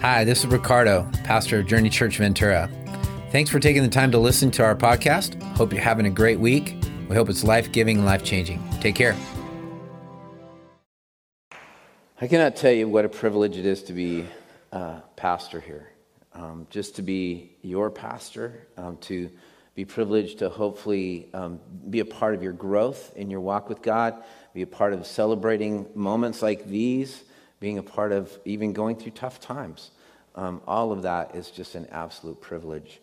Hi, this is Ricardo, pastor of Journey Church Ventura. Thanks for taking the time to listen to our podcast. Hope you're having a great week. We hope it's life giving and life changing. Take care. I cannot tell you what a privilege it is to be a pastor here. Um, just to be your pastor, um, to be privileged to hopefully um, be a part of your growth in your walk with God, be a part of celebrating moments like these, being a part of even going through tough times. Um, all of that is just an absolute privilege.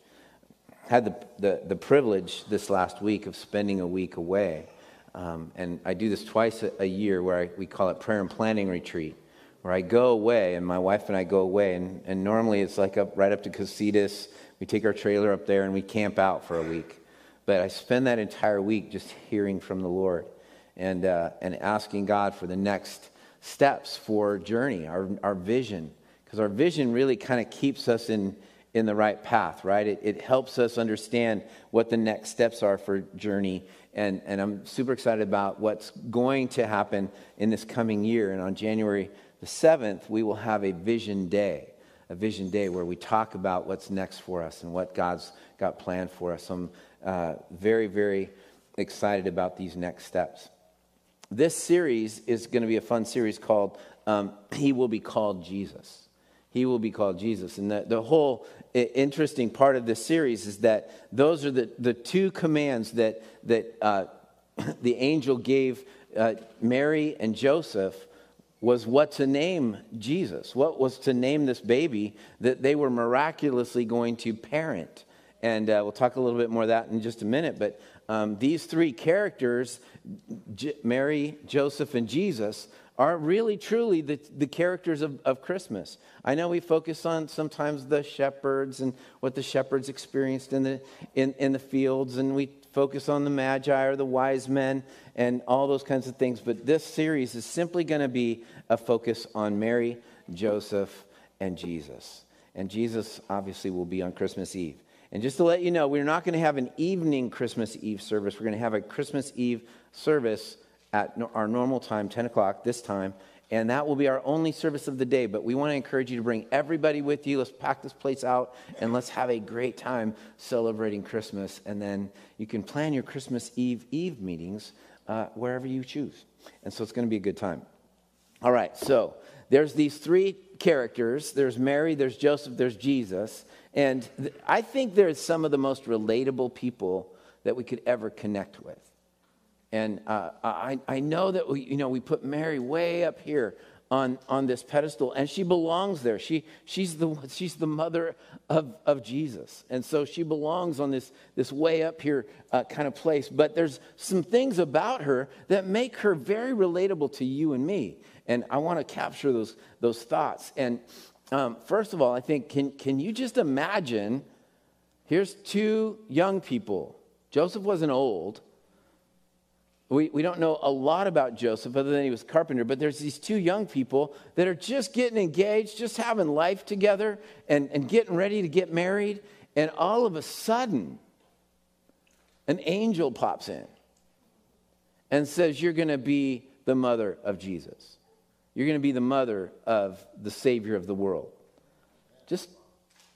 Had the, the, the privilege this last week of spending a week away. Um, and I do this twice a, a year where I, we call it prayer and planning retreat, where I go away and my wife and I go away. And, and normally it's like up, right up to Casitas. We take our trailer up there and we camp out for a week. But I spend that entire week just hearing from the Lord and, uh, and asking God for the next steps for journey, our, our vision. Because our vision really kind of keeps us in, in the right path, right? It, it helps us understand what the next steps are for journey. And, and I'm super excited about what's going to happen in this coming year. And on January the 7th, we will have a vision day, a vision day where we talk about what's next for us and what God's got planned for us. I'm uh, very, very excited about these next steps this series is going to be a fun series called um, He Will Be Called Jesus. He will be called Jesus. And the, the whole interesting part of this series is that those are the, the two commands that, that uh, the angel gave uh, Mary and Joseph was what to name Jesus, what was to name this baby that they were miraculously going to parent. And uh, we'll talk a little bit more of that in just a minute. But um, these three characters, J- Mary, Joseph, and Jesus, are really truly the, the characters of, of Christmas. I know we focus on sometimes the shepherds and what the shepherds experienced in the, in, in the fields, and we focus on the magi or the wise men and all those kinds of things. But this series is simply going to be a focus on Mary, Joseph, and Jesus. And Jesus obviously will be on Christmas Eve. And just to let you know, we're not going to have an evening Christmas Eve service. We're going to have a Christmas Eve service at our normal time, 10 o'clock this time. And that will be our only service of the day. But we want to encourage you to bring everybody with you. Let's pack this place out and let's have a great time celebrating Christmas. And then you can plan your Christmas Eve Eve meetings uh, wherever you choose. And so it's going to be a good time. All right, so there's these three characters there's Mary, there's Joseph, there's Jesus. And th- I think they're some of the most relatable people that we could ever connect with. And uh, I, I know that we, you know, we put Mary way up here on, on this pedestal, and she belongs there. She, she's, the, she's the mother of, of Jesus. And so she belongs on this, this way up here uh, kind of place. But there's some things about her that make her very relatable to you and me. And I want to capture those, those thoughts. And um, first of all, I think, can, can you just imagine? Here's two young people. Joseph wasn't old. We, we don't know a lot about Joseph other than he was carpenter, but there's these two young people that are just getting engaged, just having life together and, and getting ready to get married. And all of a sudden, an angel pops in and says, You're going to be the mother of Jesus. You're going to be the mother of the Savior of the world. Just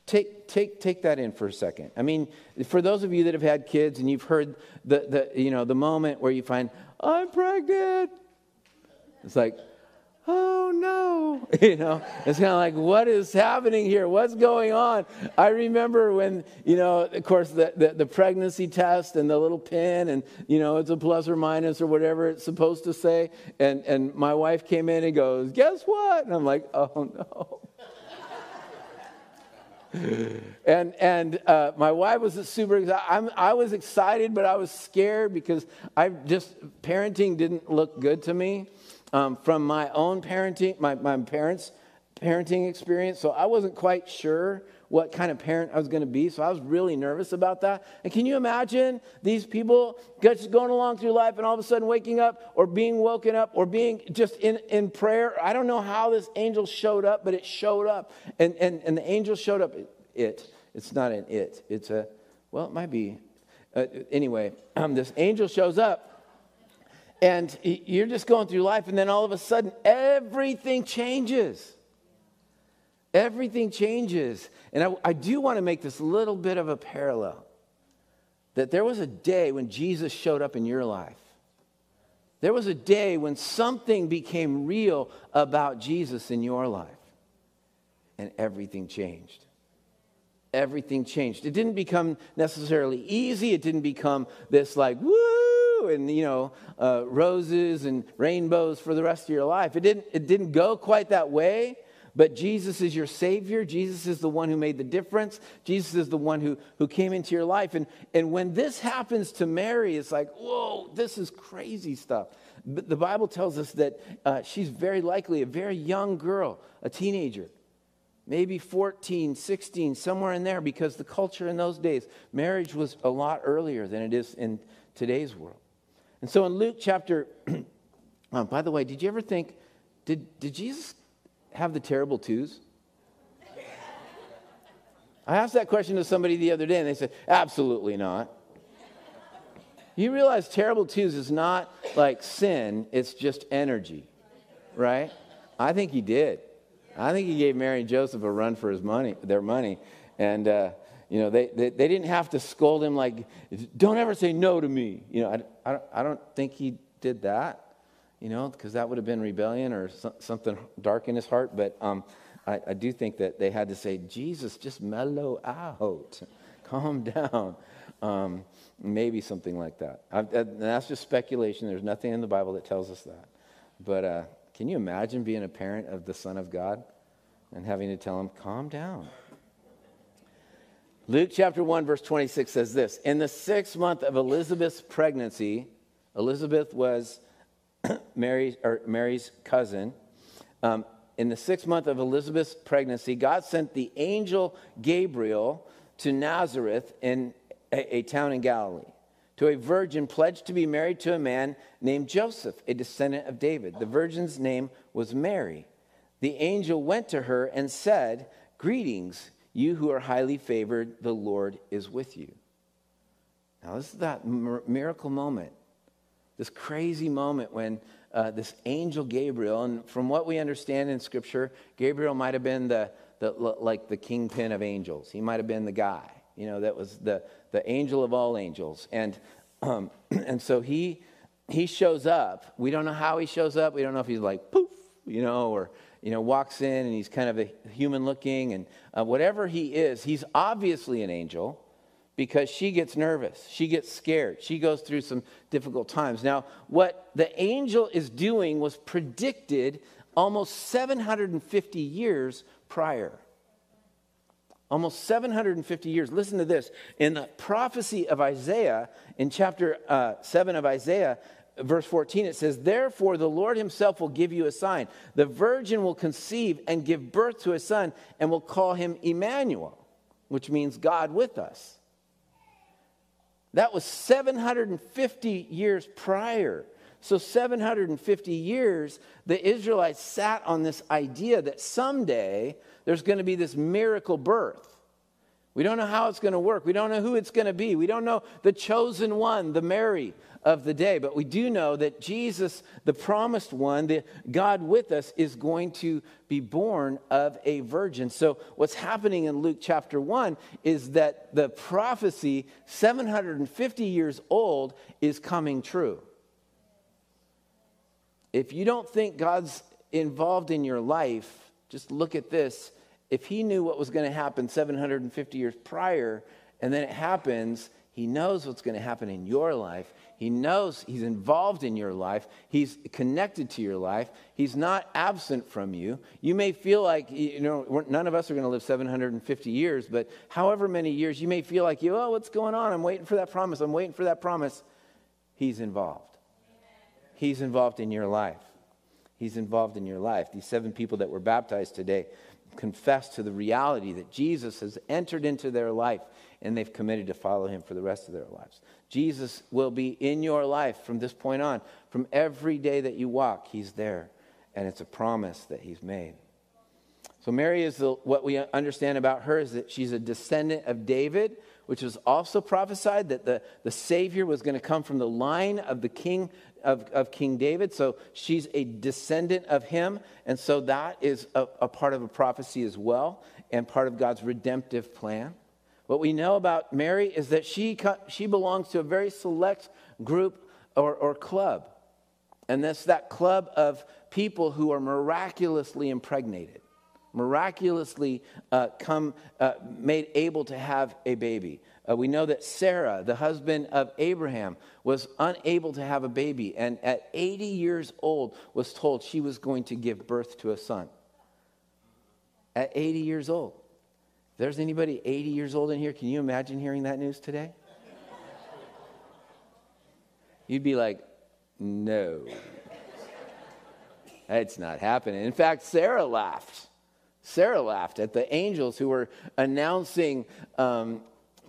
take, take, take that in for a second. I mean, for those of you that have had kids and you've heard the, the, you know, the moment where you find, I'm pregnant. It's like, oh no. You know, it's kind of like, what is happening here? What's going on? I remember when, you know, of course, the, the, the, pregnancy test and the little pin, and, you know, it's a plus or minus or whatever it's supposed to say. And, and my wife came in and goes, guess what? And I'm like, oh no. and and uh, my wife was super excited. i was excited, but I was scared because I just parenting didn't look good to me um, from my own parenting, my, my parents' parenting experience. So I wasn't quite sure what kind of parent I was going to be. So I was really nervous about that. And can you imagine these people just going along through life and all of a sudden waking up or being woken up or being just in, in prayer? I don't know how this angel showed up, but it showed up. And, and, and the angel showed up. It, it's not an it, it's a, well, it might be. Uh, anyway, um, this angel shows up and you're just going through life, and then all of a sudden, everything changes. Everything changes. And I, I do want to make this little bit of a parallel that there was a day when Jesus showed up in your life. There was a day when something became real about Jesus in your life, and everything changed. Everything changed. It didn't become necessarily easy. It didn't become this like, woo, and, you know, uh, roses and rainbows for the rest of your life. It didn't, it didn't go quite that way. But Jesus is your Savior. Jesus is the one who made the difference. Jesus is the one who, who came into your life. And, and when this happens to Mary, it's like, whoa, this is crazy stuff. But the Bible tells us that uh, she's very likely a very young girl, a teenager, maybe 14, 16, somewhere in there, because the culture in those days, marriage was a lot earlier than it is in today's world. And so in Luke chapter, oh, by the way, did you ever think, did, did Jesus have the terrible twos? I asked that question to somebody the other day, and they said, absolutely not. You realize terrible twos is not like sin, it's just energy, right? I think he did. I think he gave Mary and Joseph a run for his money, their money. And, uh, you know, they, they, they, didn't have to scold him like, don't ever say no to me. You know, I, I, I don't think he did that you know, because that would have been rebellion or so, something dark in his heart. But um, I, I, do think that they had to say, Jesus, just mellow out, calm down. Um, maybe something like that. I, that's just speculation. There's nothing in the Bible that tells us that. But uh, can you imagine being a parent of the Son of God and having to tell him, calm down? Luke chapter 1, verse 26 says this In the sixth month of Elizabeth's pregnancy, Elizabeth was Mary's, Mary's cousin, um, in the sixth month of Elizabeth's pregnancy, God sent the angel Gabriel to Nazareth in a, a town in Galilee to a virgin pledged to be married to a man named Joseph, a descendant of David. The virgin's name was Mary. The angel went to her and said, Greetings, you who are highly favored, the Lord is with you. Now, this is that miracle moment this crazy moment when uh, this angel Gabriel, and from what we understand in Scripture, Gabriel might have been the, the like the kingpin of angels. He might have been the guy, you know, that was the, the angel of all angels. And, um, and so he, he shows up. We don't know how he shows up. We don't know if he's like poof, you know, or you know, walks in and he's kind of a human looking, and uh, whatever he is, he's obviously an angel because she gets nervous. She gets scared. She goes through some difficult times. Now, what the angel is doing was predicted almost 750 years prior. Almost 750 years. Listen to this. In the prophecy of Isaiah, in chapter uh, 7 of Isaiah, verse 14, it says, Therefore the Lord himself will give you a sign. The virgin will conceive and give birth to a son and will call him Emmanuel, which means God with us. That was 750 years prior. So, 750 years, the Israelites sat on this idea that someday there's going to be this miracle birth. We don't know how it's going to work. We don't know who it's going to be. We don't know the chosen one, the Mary of the day. But we do know that Jesus, the promised one, the God with us, is going to be born of a virgin. So, what's happening in Luke chapter 1 is that the prophecy, 750 years old, is coming true. If you don't think God's involved in your life, just look at this if he knew what was going to happen 750 years prior, and then it happens, he knows what's going to happen in your life. He knows he's involved in your life. He's connected to your life. He's not absent from you. You may feel like, you know, none of us are going to live 750 years, but however many years, you may feel like, you, oh, what's going on? I'm waiting for that promise. I'm waiting for that promise. He's involved. He's involved in your life. He's involved in your life. These seven people that were baptized today, confess to the reality that Jesus has entered into their life and they've committed to follow him for the rest of their lives. Jesus will be in your life from this point on. From every day that you walk, he's there. And it's a promise that he's made. So, Mary is the, what we understand about her is that she's a descendant of David, which was also prophesied that the, the Savior was going to come from the line of the king of, of King David, so she's a descendant of him. And so that is a, a part of a prophecy as well and part of God's redemptive plan. What we know about Mary is that she, she belongs to a very select group or, or club. And that's that club of people who are miraculously impregnated, miraculously uh, come, uh, made able to have a baby. Uh, we know that Sarah, the husband of Abraham, was unable to have a baby, and at 80 years old was told she was going to give birth to a son. At 80 years old. If there's anybody 80 years old in here, can you imagine hearing that news today? You'd be like, no. It's not happening. In fact, Sarah laughed. Sarah laughed at the angels who were announcing um,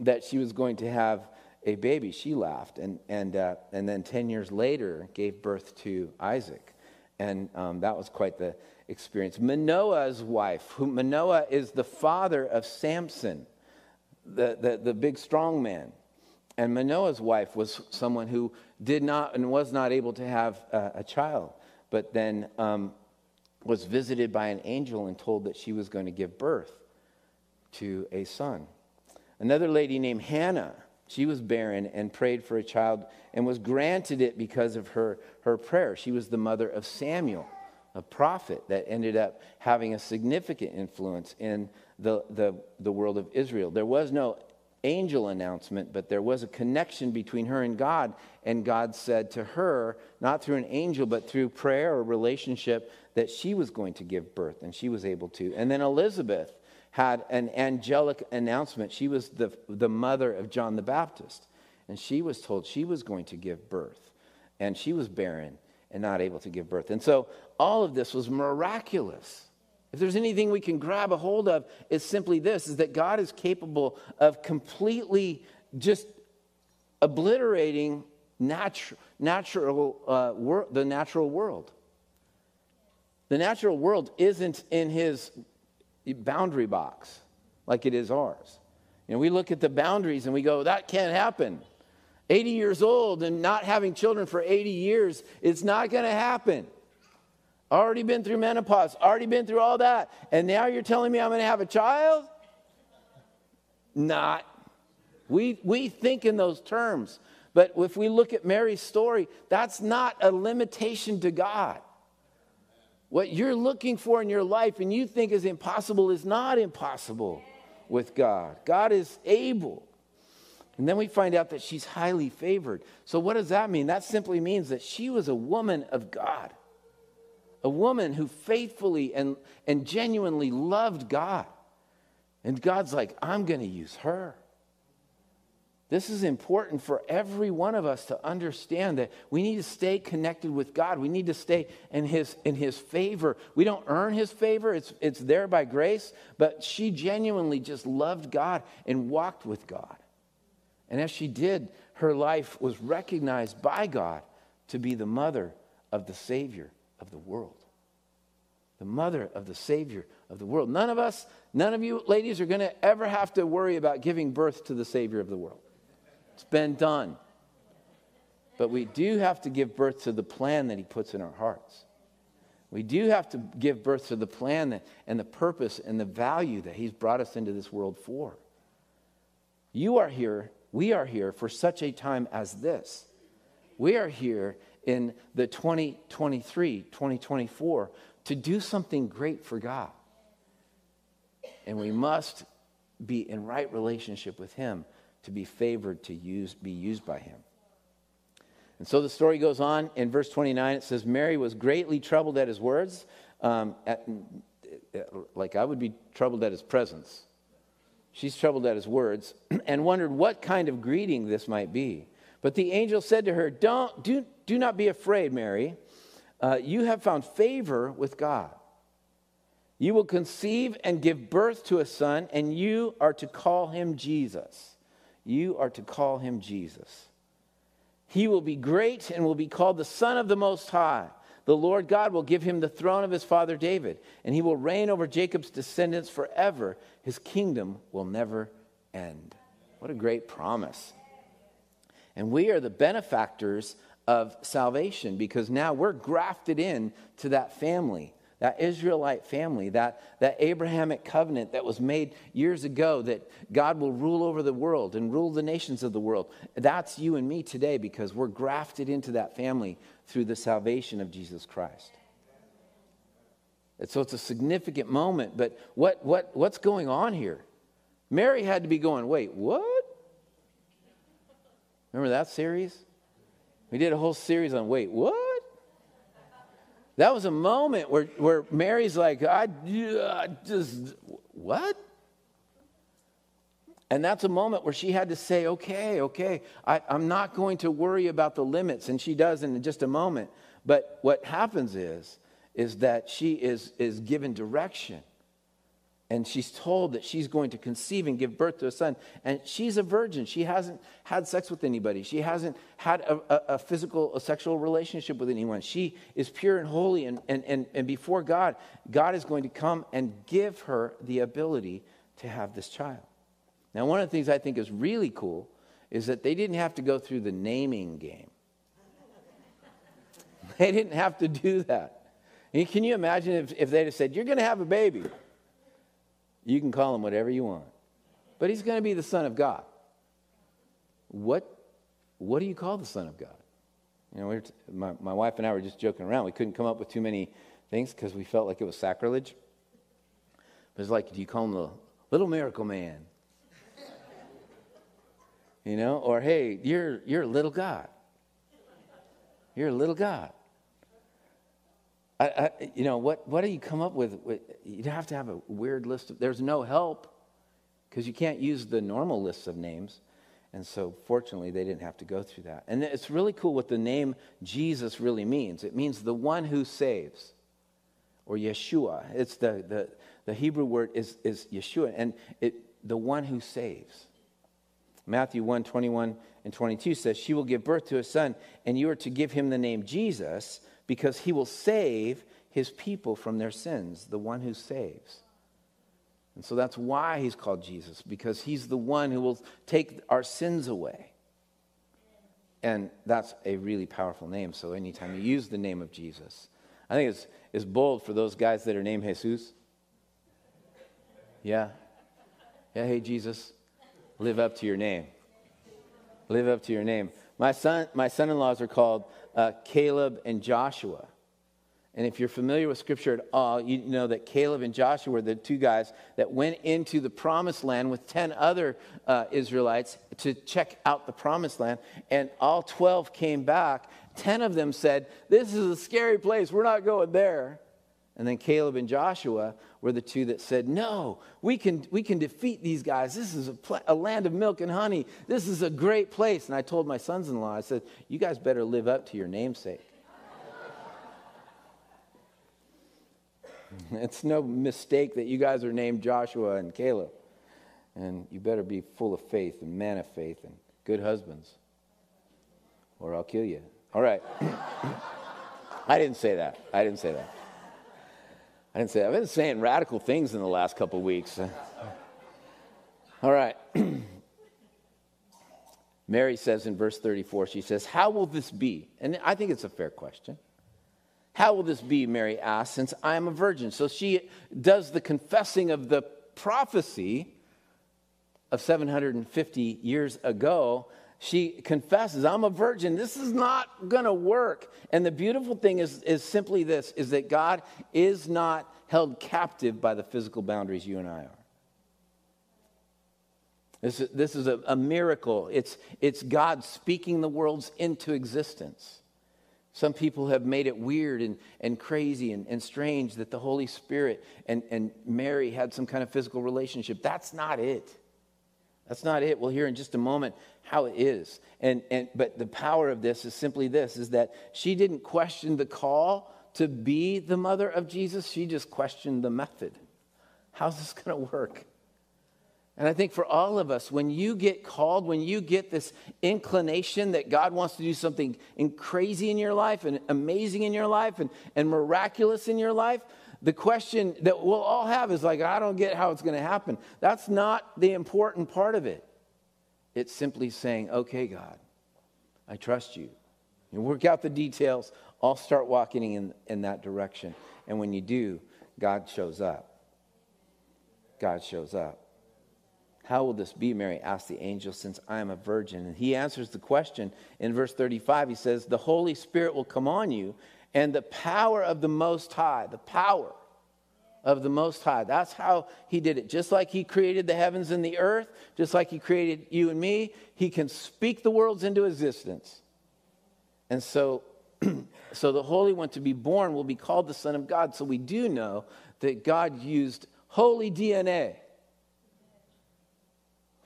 that she was going to have a baby. She laughed. And, and, uh, and then 10 years later, gave birth to Isaac. And um, that was quite the experience. Manoah's wife, who Manoah is the father of Samson, the, the, the big strong man. And Manoah's wife was someone who did not and was not able to have a, a child, but then um, was visited by an angel and told that she was going to give birth to a son. Another lady named Hannah, she was barren and prayed for a child and was granted it because of her, her prayer. She was the mother of Samuel, a prophet that ended up having a significant influence in the, the, the world of Israel. There was no angel announcement, but there was a connection between her and God. And God said to her, not through an angel, but through prayer or relationship, that she was going to give birth, and she was able to. And then Elizabeth had an angelic announcement. She was the, the mother of John the Baptist, and she was told she was going to give birth, and she was barren and not able to give birth. And so all of this was miraculous. If there's anything we can grab a hold of, it's simply this is that God is capable of completely just obliterating natural, natural uh, wor- the natural world. The natural world isn't in his boundary box like it is ours. And we look at the boundaries and we go, that can't happen. 80 years old and not having children for 80 years, it's not going to happen. Already been through menopause, already been through all that, and now you're telling me I'm going to have a child? Not. We, we think in those terms. But if we look at Mary's story, that's not a limitation to God. What you're looking for in your life and you think is impossible is not impossible with God. God is able. And then we find out that she's highly favored. So, what does that mean? That simply means that she was a woman of God, a woman who faithfully and, and genuinely loved God. And God's like, I'm going to use her. This is important for every one of us to understand that we need to stay connected with God. We need to stay in His, in his favor. We don't earn His favor, it's, it's there by grace, but she genuinely just loved God and walked with God. And as she did, her life was recognized by God to be the mother of the Savior of the world. The mother of the Savior of the world. None of us, none of you ladies are going to ever have to worry about giving birth to the Savior of the world. It's been done. But we do have to give birth to the plan that He puts in our hearts. We do have to give birth to the plan that, and the purpose and the value that He's brought us into this world for. You are here, we are here for such a time as this. We are here in the 2023, 2024 to do something great for God. And we must be in right relationship with Him to be favored to use, be used by him. And so the story goes on. In verse 29, it says, Mary was greatly troubled at his words. Um, at, like I would be troubled at his presence. She's troubled at his words and wondered what kind of greeting this might be. But the angel said to her, Don't, do, do not be afraid, Mary. Uh, you have found favor with God. You will conceive and give birth to a son, and you are to call him Jesus. You are to call him Jesus. He will be great and will be called the Son of the Most High. The Lord God will give him the throne of his father David, and he will reign over Jacob's descendants forever. His kingdom will never end. What a great promise. And we are the benefactors of salvation because now we're grafted in to that family that Israelite family, that, that Abrahamic covenant that was made years ago that God will rule over the world and rule the nations of the world. That's you and me today because we're grafted into that family through the salvation of Jesus Christ. And so it's a significant moment, but what, what, what's going on here? Mary had to be going, wait, what? Remember that series? We did a whole series on, wait, what? That was a moment where, where Mary's like, I, I just, what? And that's a moment where she had to say, okay, okay, I, I'm not going to worry about the limits. And she does in just a moment. But what happens is, is that she is, is given direction and she's told that she's going to conceive and give birth to a son. And she's a virgin. She hasn't had sex with anybody. She hasn't had a, a, a, physical, a sexual relationship with anyone. She is pure and holy. And, and, and, and before God, God is going to come and give her the ability to have this child. Now, one of the things I think is really cool is that they didn't have to go through the naming game. They didn't have to do that. Can you imagine if, if they'd have said, You're going to have a baby? You can call him whatever you want. But he's going to be the Son of God. What, what do you call the Son of God? You know, we t- my, my wife and I were just joking around. We couldn't come up with too many things because we felt like it was sacrilege. But it's like, do you call him the little miracle man? you know, or hey, you're, you're a little God. You're a little God. I, I, you know, what, what do you come up with? You'd have to have a weird list. Of, there's no help because you can't use the normal lists of names. And so, fortunately, they didn't have to go through that. And it's really cool what the name Jesus really means. It means the one who saves, or Yeshua. It's the, the, the Hebrew word is, is Yeshua, and it, the one who saves. Matthew 1 21 and 22 says, She will give birth to a son, and you are to give him the name Jesus because he will save his people from their sins, the one who saves. And so that's why he's called Jesus, because he's the one who will take our sins away. And that's a really powerful name. So anytime you use the name of Jesus, I think it's, it's bold for those guys that are named Jesus. Yeah. Yeah, hey, Jesus, live up to your name. Live up to your name. My son, my son-in-laws are called uh, Caleb and Joshua. And if you're familiar with scripture at all, you know that Caleb and Joshua were the two guys that went into the promised land with 10 other uh, Israelites to check out the promised land. And all 12 came back. 10 of them said, This is a scary place. We're not going there. And then Caleb and Joshua were the two that said, No, we can, we can defeat these guys. This is a, pl- a land of milk and honey. This is a great place. And I told my sons in law, I said, You guys better live up to your namesake. it's no mistake that you guys are named Joshua and Caleb. And you better be full of faith and man of faith and good husbands, or I'll kill you. All right. I didn't say that. I didn't say that. I didn't say I've been saying radical things in the last couple weeks. All right. Mary says in verse 34, she says, How will this be? And I think it's a fair question. How will this be, Mary asks, since I am a virgin? So she does the confessing of the prophecy of 750 years ago she confesses i'm a virgin. This is not going to work. And the beautiful thing is, is simply this is that god is not held captive by the physical boundaries you and i are. This, is, this is a, a miracle. It's, it's god speaking the worlds into existence. Some people have made it weird and, and crazy and, and strange that the holy spirit and, and mary had some kind of physical relationship. That's not it that's not it. We'll hear in just a moment how it is. And, and, but the power of this is simply this is that she didn't question the call to be the mother of Jesus, she just questioned the method. How's this going to work? And I think for all of us, when you get called, when you get this inclination that God wants to do something crazy in your life and amazing in your life and, and miraculous in your life, the question that we'll all have is like, I don't get how it's going to happen. That's not the important part of it. It's simply saying, okay, God, I trust you. You work out the details, I'll start walking in, in that direction. And when you do, God shows up. God shows up. How will this be, Mary asked the angel, since I am a virgin? And he answers the question in verse 35. He says, The Holy Spirit will come on you, and the power of the Most High, the power of the Most High. That's how he did it. Just like he created the heavens and the earth, just like he created you and me, he can speak the worlds into existence. And so, so the Holy One to be born will be called the Son of God. So we do know that God used holy DNA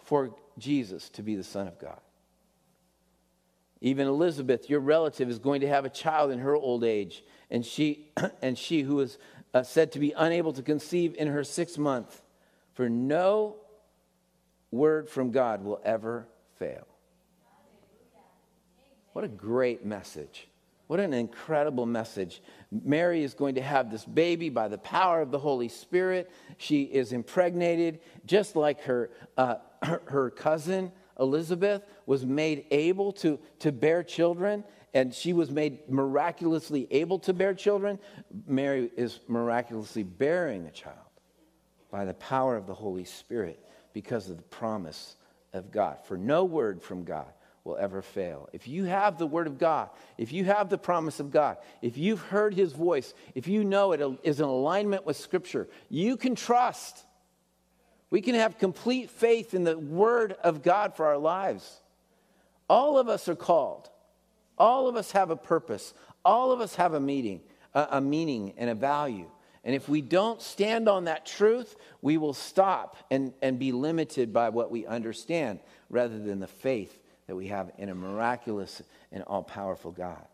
for Jesus to be the Son of God. Even Elizabeth, your relative, is going to have a child in her old age, and she, and she who is uh, said to be unable to conceive in her sixth month, for no word from God will ever fail. What a great message. What an incredible message. Mary is going to have this baby by the power of the Holy Spirit. She is impregnated, just like her, uh, her, her cousin Elizabeth was made able to, to bear children and she was made miraculously able to bear children. Mary is miraculously bearing a child by the power of the Holy Spirit because of the promise of God. For no word from God will ever fail. If you have the word of God, if you have the promise of God, if you've heard his voice, if you know it is in alignment with Scripture, you can trust. We can have complete faith in the word of God for our lives. All of us are called. All of us have a purpose. All of us have a meaning, a, meaning and a value. And if we don't stand on that truth, we will stop and, and be limited by what we understand rather than the faith that we have in a miraculous and all powerful God.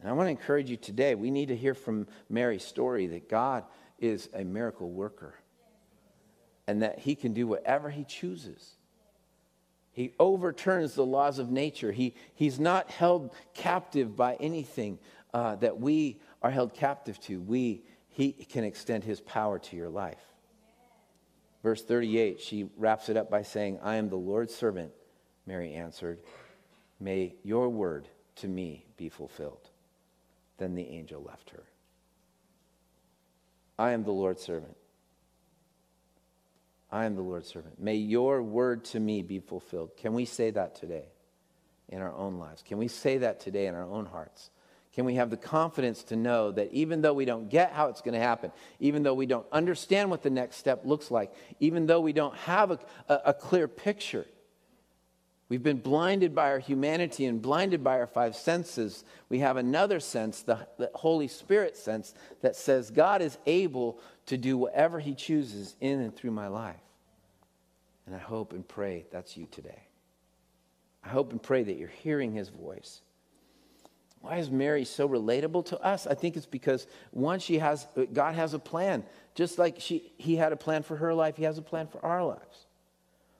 And I want to encourage you today, we need to hear from Mary's story that God is a miracle worker and that he can do whatever he chooses. He overturns the laws of nature. He, he's not held captive by anything uh, that we are held captive to. We, he can extend his power to your life. Verse 38, she wraps it up by saying, I am the Lord's servant. Mary answered, May your word to me be fulfilled. Then the angel left her. I am the Lord's servant. I am the Lord's servant. May your word to me be fulfilled. Can we say that today in our own lives? Can we say that today in our own hearts? Can we have the confidence to know that even though we don't get how it's going to happen, even though we don't understand what the next step looks like, even though we don't have a, a, a clear picture, we've been blinded by our humanity and blinded by our five senses. We have another sense, the, the Holy Spirit sense, that says God is able to do whatever He chooses in and through my life. And I hope and pray that's you today. I hope and pray that you're hearing His voice. Why is Mary so relatable to us? I think it's because one, she has God has a plan. Just like she, He had a plan for her life, He has a plan for our lives.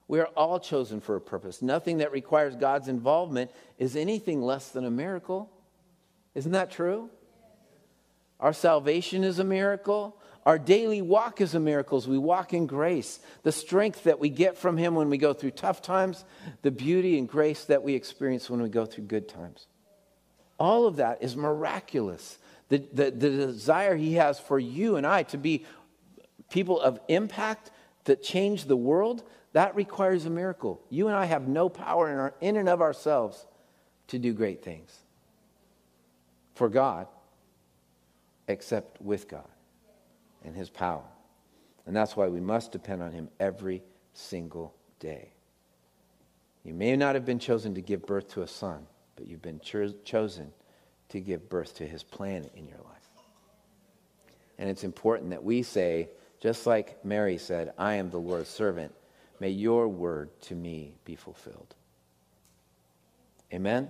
We are all chosen for a purpose. Nothing that requires God's involvement is anything less than a miracle. Isn't that true? Our salvation is a miracle. Our daily walk is a miracle as we walk in grace. The strength that we get from Him when we go through tough times, the beauty and grace that we experience when we go through good times. All of that is miraculous. The, the, the desire He has for you and I to be people of impact that change the world, that requires a miracle. You and I have no power in, our, in and of ourselves to do great things for God, except with God and his power. And that's why we must depend on him every single day. You may not have been chosen to give birth to a son, but you've been cho- chosen to give birth to his plan in your life. And it's important that we say, just like Mary said, I am the Lord's servant, may your word to me be fulfilled. Amen?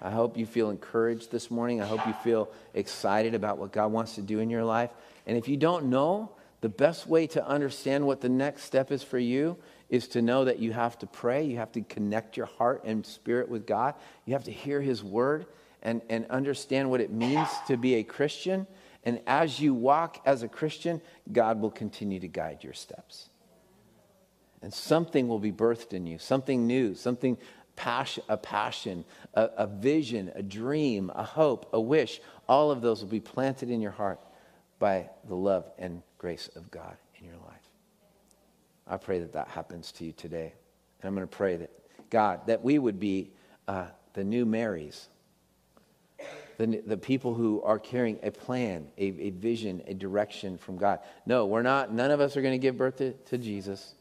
I hope you feel encouraged this morning. I hope you feel excited about what God wants to do in your life. And if you don't know, the best way to understand what the next step is for you is to know that you have to pray. You have to connect your heart and spirit with God. You have to hear His word and, and understand what it means to be a Christian. And as you walk as a Christian, God will continue to guide your steps. And something will be birthed in you, something new, something passion, a passion, a, a vision, a dream, a hope, a wish. All of those will be planted in your heart by the love and grace of God in your life. I pray that that happens to you today. And I'm going to pray that, God, that we would be uh, the new Marys, the, the people who are carrying a plan, a, a vision, a direction from God. No, we're not, none of us are going to give birth to, to Jesus.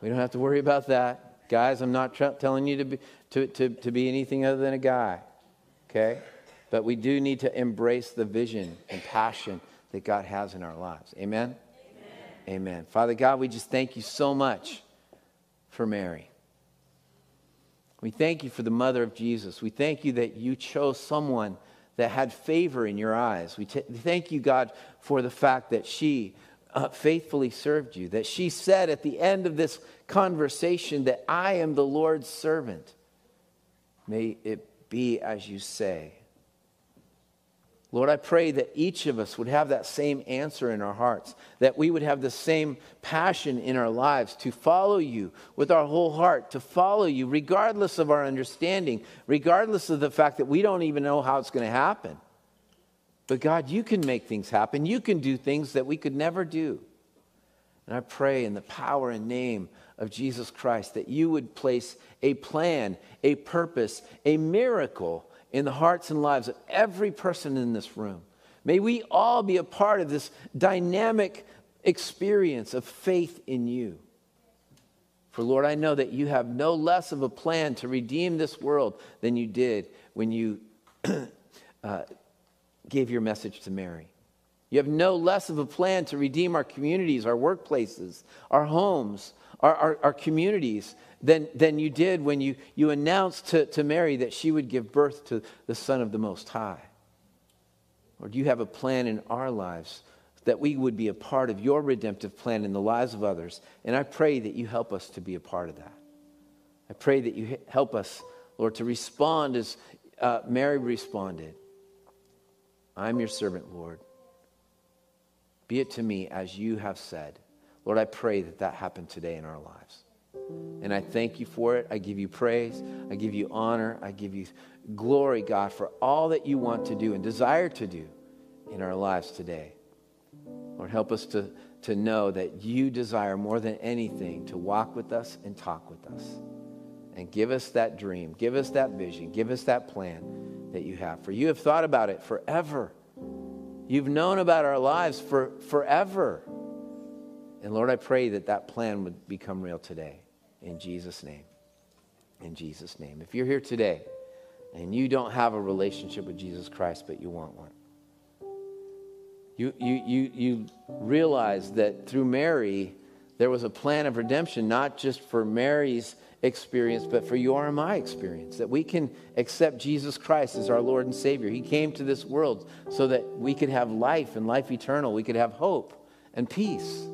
We don't have to worry about that. Guys, I'm not tr- telling you to be, to, to, to be anything other than a guy, okay? But we do need to embrace the vision and passion that God has in our lives. Amen? Amen. Amen. Father God, we just thank you so much for Mary. We thank you for the mother of Jesus. We thank you that you chose someone that had favor in your eyes. We t- thank you, God, for the fact that she uh, faithfully served you, that she said at the end of this conversation that I am the Lord's servant. May it be as you say. Lord, I pray that each of us would have that same answer in our hearts, that we would have the same passion in our lives to follow you with our whole heart, to follow you regardless of our understanding, regardless of the fact that we don't even know how it's going to happen. But God, you can make things happen. You can do things that we could never do. And I pray in the power and name of Jesus Christ that you would place a plan, a purpose, a miracle in the hearts and lives of every person in this room. May we all be a part of this dynamic experience of faith in you. For Lord, I know that you have no less of a plan to redeem this world than you did when you uh, gave your message to Mary. You have no less of a plan to redeem our communities, our workplaces, our homes, our, our, our communities than, than you did when you, you announced to, to Mary that she would give birth to the Son of the Most High. Or do you have a plan in our lives that we would be a part of your redemptive plan in the lives of others? And I pray that you help us to be a part of that. I pray that you help us, Lord, to respond as uh, Mary responded. I'm your servant, Lord. Be it to me as you have said. Lord, I pray that that happened today in our lives. And I thank you for it. I give you praise. I give you honor. I give you glory, God, for all that you want to do and desire to do in our lives today. Lord, help us to, to know that you desire more than anything to walk with us and talk with us. And give us that dream, give us that vision, give us that plan that you have. For you have thought about it forever. You've known about our lives for forever. And Lord, I pray that that plan would become real today. In Jesus' name. In Jesus' name. If you're here today and you don't have a relationship with Jesus Christ, but you want one, you, you, you, you realize that through Mary, there was a plan of redemption, not just for Mary's experience, but for your and my experience. That we can accept Jesus Christ as our Lord and Savior. He came to this world so that we could have life and life eternal. We could have hope and peace.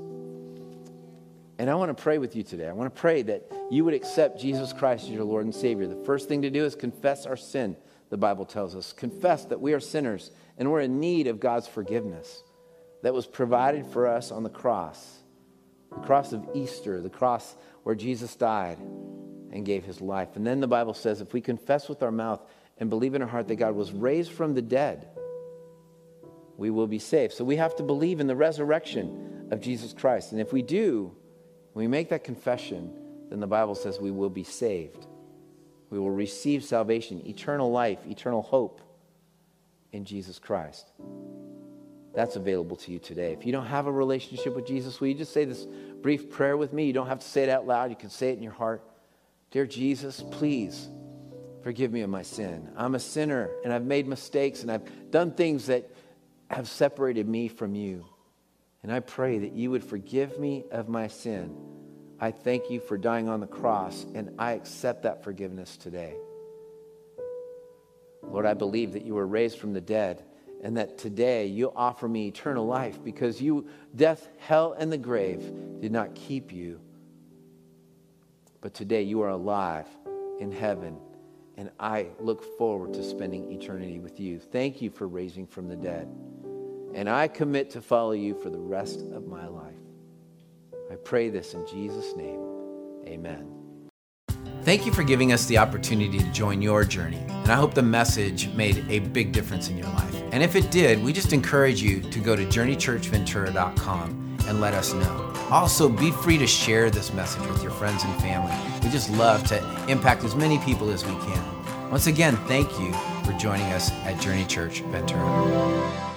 And I want to pray with you today. I want to pray that you would accept Jesus Christ as your Lord and Savior. The first thing to do is confess our sin, the Bible tells us. Confess that we are sinners and we're in need of God's forgiveness that was provided for us on the cross, the cross of Easter, the cross where Jesus died and gave his life. And then the Bible says if we confess with our mouth and believe in our heart that God was raised from the dead, we will be saved. So we have to believe in the resurrection of Jesus Christ. And if we do, when we make that confession, then the Bible says we will be saved. We will receive salvation, eternal life, eternal hope in Jesus Christ. That's available to you today. If you don't have a relationship with Jesus, will you just say this brief prayer with me? You don't have to say it out loud, you can say it in your heart. Dear Jesus, please forgive me of my sin. I'm a sinner and I've made mistakes and I've done things that have separated me from you. And I pray that you would forgive me of my sin. I thank you for dying on the cross, and I accept that forgiveness today. Lord, I believe that you were raised from the dead and that today you offer me eternal life because you, death, hell, and the grave did not keep you. But today you are alive in heaven, and I look forward to spending eternity with you. Thank you for raising from the dead. And I commit to follow you for the rest of my life. I pray this in Jesus' name. Amen. Thank you for giving us the opportunity to join your journey, and I hope the message made a big difference in your life. And if it did, we just encourage you to go to journeychurchventura.com and let us know. Also, be free to share this message with your friends and family. We just love to impact as many people as we can. Once again, thank you for joining us at Journey Church Ventura.